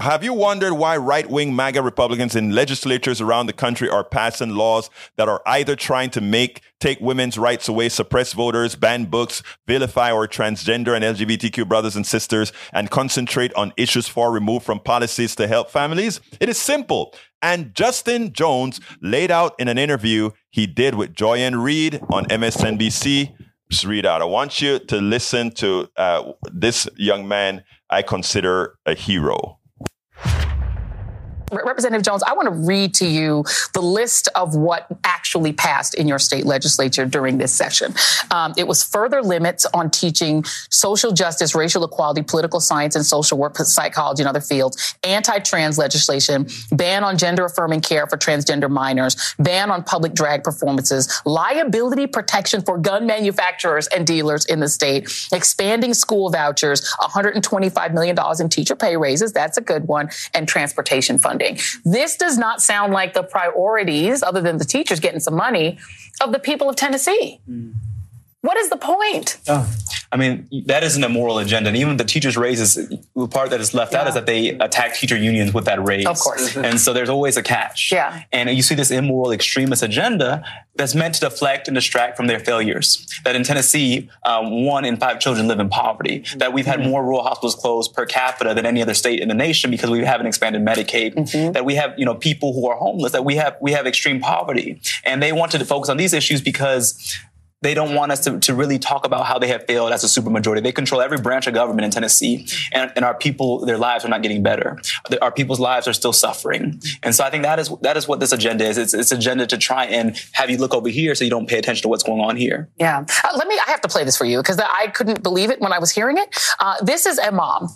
Have you wondered why right wing MAGA Republicans in legislatures around the country are passing laws that are either trying to make take women's rights away, suppress voters, ban books, vilify our transgender and LGBTQ brothers and sisters, and concentrate on issues far removed from policies to help families? It is simple. And Justin Jones laid out in an interview he did with Joy-Ann Reid on MSNBC. Just read out. I want you to listen to uh, this young man I consider a hero. Representative Jones, I want to read to you the list of what actually passed in your state legislature during this session. Um, it was further limits on teaching social justice, racial equality, political science, and social work, psychology, and other fields, anti-trans legislation, ban on gender-affirming care for transgender minors, ban on public drag performances, liability protection for gun manufacturers and dealers in the state, expanding school vouchers, $125 million in teacher pay raises, that's a good one, and transportation funding funding. This does not sound like the priorities, other than the teachers getting some money, of the people of Tennessee. Mm. What is the point? Oh, I mean, that is an immoral agenda. And even the teachers' raises, the part that is left yeah. out is that they attack teacher unions with that raise. Of course. And so there's always a catch. Yeah. And you see this immoral extremist agenda that's meant to deflect and distract from their failures. That in Tennessee, um, one in five children live in poverty. That we've had mm-hmm. more rural hospitals closed per capita than any other state in the nation because we haven't expanded Medicaid. Mm-hmm. That we have, you know, people who are homeless. That we have we have extreme poverty, and they wanted to focus on these issues because they don't want us to, to really talk about how they have failed as a supermajority. They control every branch of government in Tennessee, and, and our people, their lives are not getting better. Our people's lives are still suffering. And so I think that is that is what this agenda is. It's it's agenda to try and have you look over here so you don't pay attention to what's going on here. Yeah. Uh, let me. I have to play this for you because I couldn't believe it when I was hearing it. Uh, this is a mom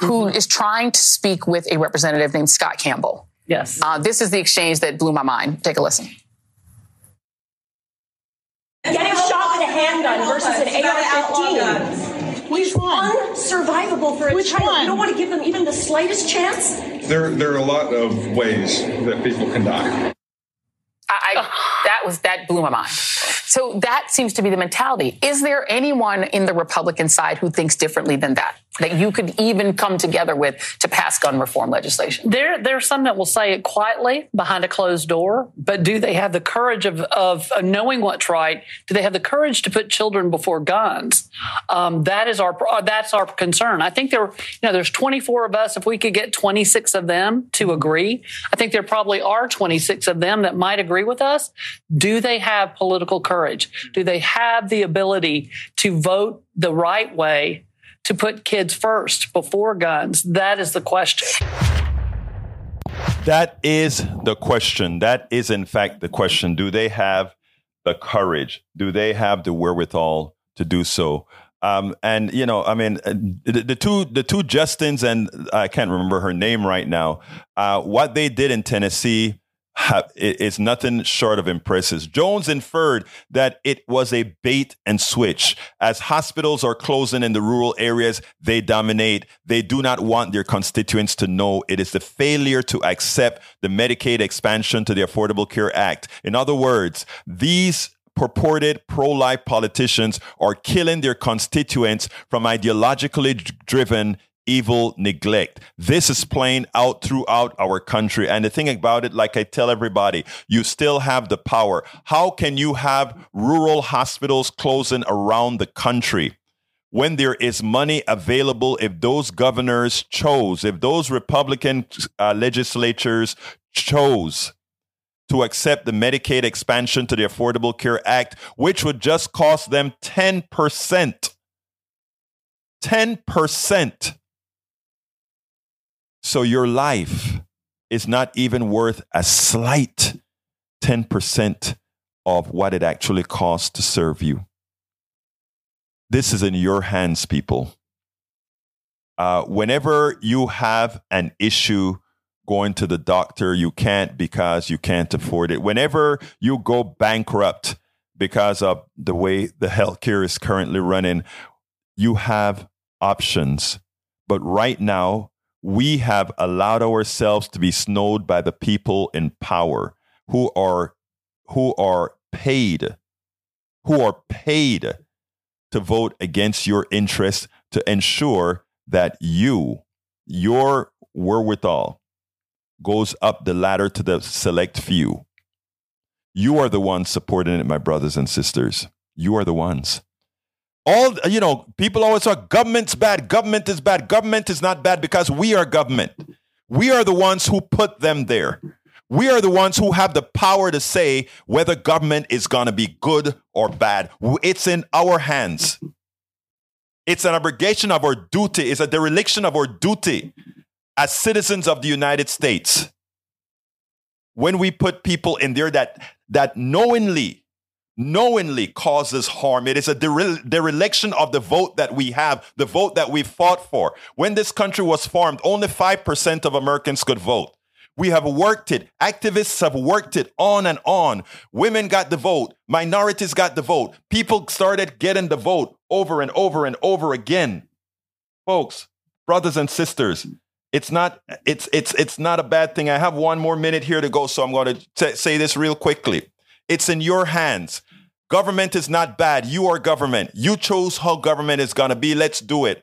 who mm-hmm. is trying to speak with a representative named Scott Campbell. Yes. Uh, this is the exchange that blew my mind. Take a listen. Getting shot with a handgun versus an AR-15. Which one? Unsurvivable for a Which child. One? You don't want to give them even the slightest chance. There, there are a lot of ways that people can die. I, I that was that blew my mind. So that seems to be the mentality. Is there anyone in the Republican side who thinks differently than that? That you could even come together with to pass gun reform legislation? There, there are some that will say it quietly behind a closed door, but do they have the courage of, of knowing what's right? Do they have the courage to put children before guns? Um, that is our that's our concern. I think there, you know, there's 24 of us. If we could get 26 of them to agree, I think there probably are 26 of them that might agree with us. Do they have political courage? Do they have the ability to vote the right way to put kids first before guns? That is the question. That is the question. That is, in fact, the question. Do they have the courage? Do they have the wherewithal to do so? Um, and you know, I mean, uh, the, the, two the two Justins and I can't remember her name right now. Uh, what they did in Tennessee it's nothing short of impressive. Jones inferred that it was a bait and switch. As hospitals are closing in the rural areas they dominate, they do not want their constituents to know it is the failure to accept the Medicaid expansion to the Affordable Care Act. In other words, these purported pro life politicians are killing their constituents from ideologically driven evil neglect. This is playing out throughout our country. And the thing about it, like I tell everybody, you still have the power. How can you have rural hospitals closing around the country? When there is money available, if those governors chose, if those Republican uh, legislatures chose to accept the Medicaid expansion to the Affordable Care Act, which would just cost them 10%. 10% so your life is not even worth a slight 10% of what it actually costs to serve you. This is in your hands, people. Uh, whenever you have an issue going to the doctor, you can't because you can't afford it. Whenever you go bankrupt because of the way the healthcare is currently running, you have options. But right now, we have allowed ourselves to be snowed by the people in power who are who are paid who are paid to vote against your interests to ensure that you your wherewithal goes up the ladder to the select few. You are the ones supporting it, my brothers and sisters. You are the ones. All, you know, people always talk government's bad, government is bad. Government is not bad because we are government. We are the ones who put them there. We are the ones who have the power to say whether government is going to be good or bad. It's in our hands. It's an abrogation of our duty, it's a dereliction of our duty as citizens of the United States. When we put people in there that, that knowingly, knowingly causes harm, it is a dereliction of the vote that we have, the vote that we fought for. When this country was formed, only 5% of Americans could vote. We have worked it. Activists have worked it on and on. Women got the vote. Minorities got the vote. People started getting the vote over and over and over again. Folks, brothers and sisters, it's not it's it's it's not a bad thing. I have one more minute here to go, so I'm going to t- say this real quickly. It's in your hands. Government is not bad. You are government. You chose how government is going to be. Let's do it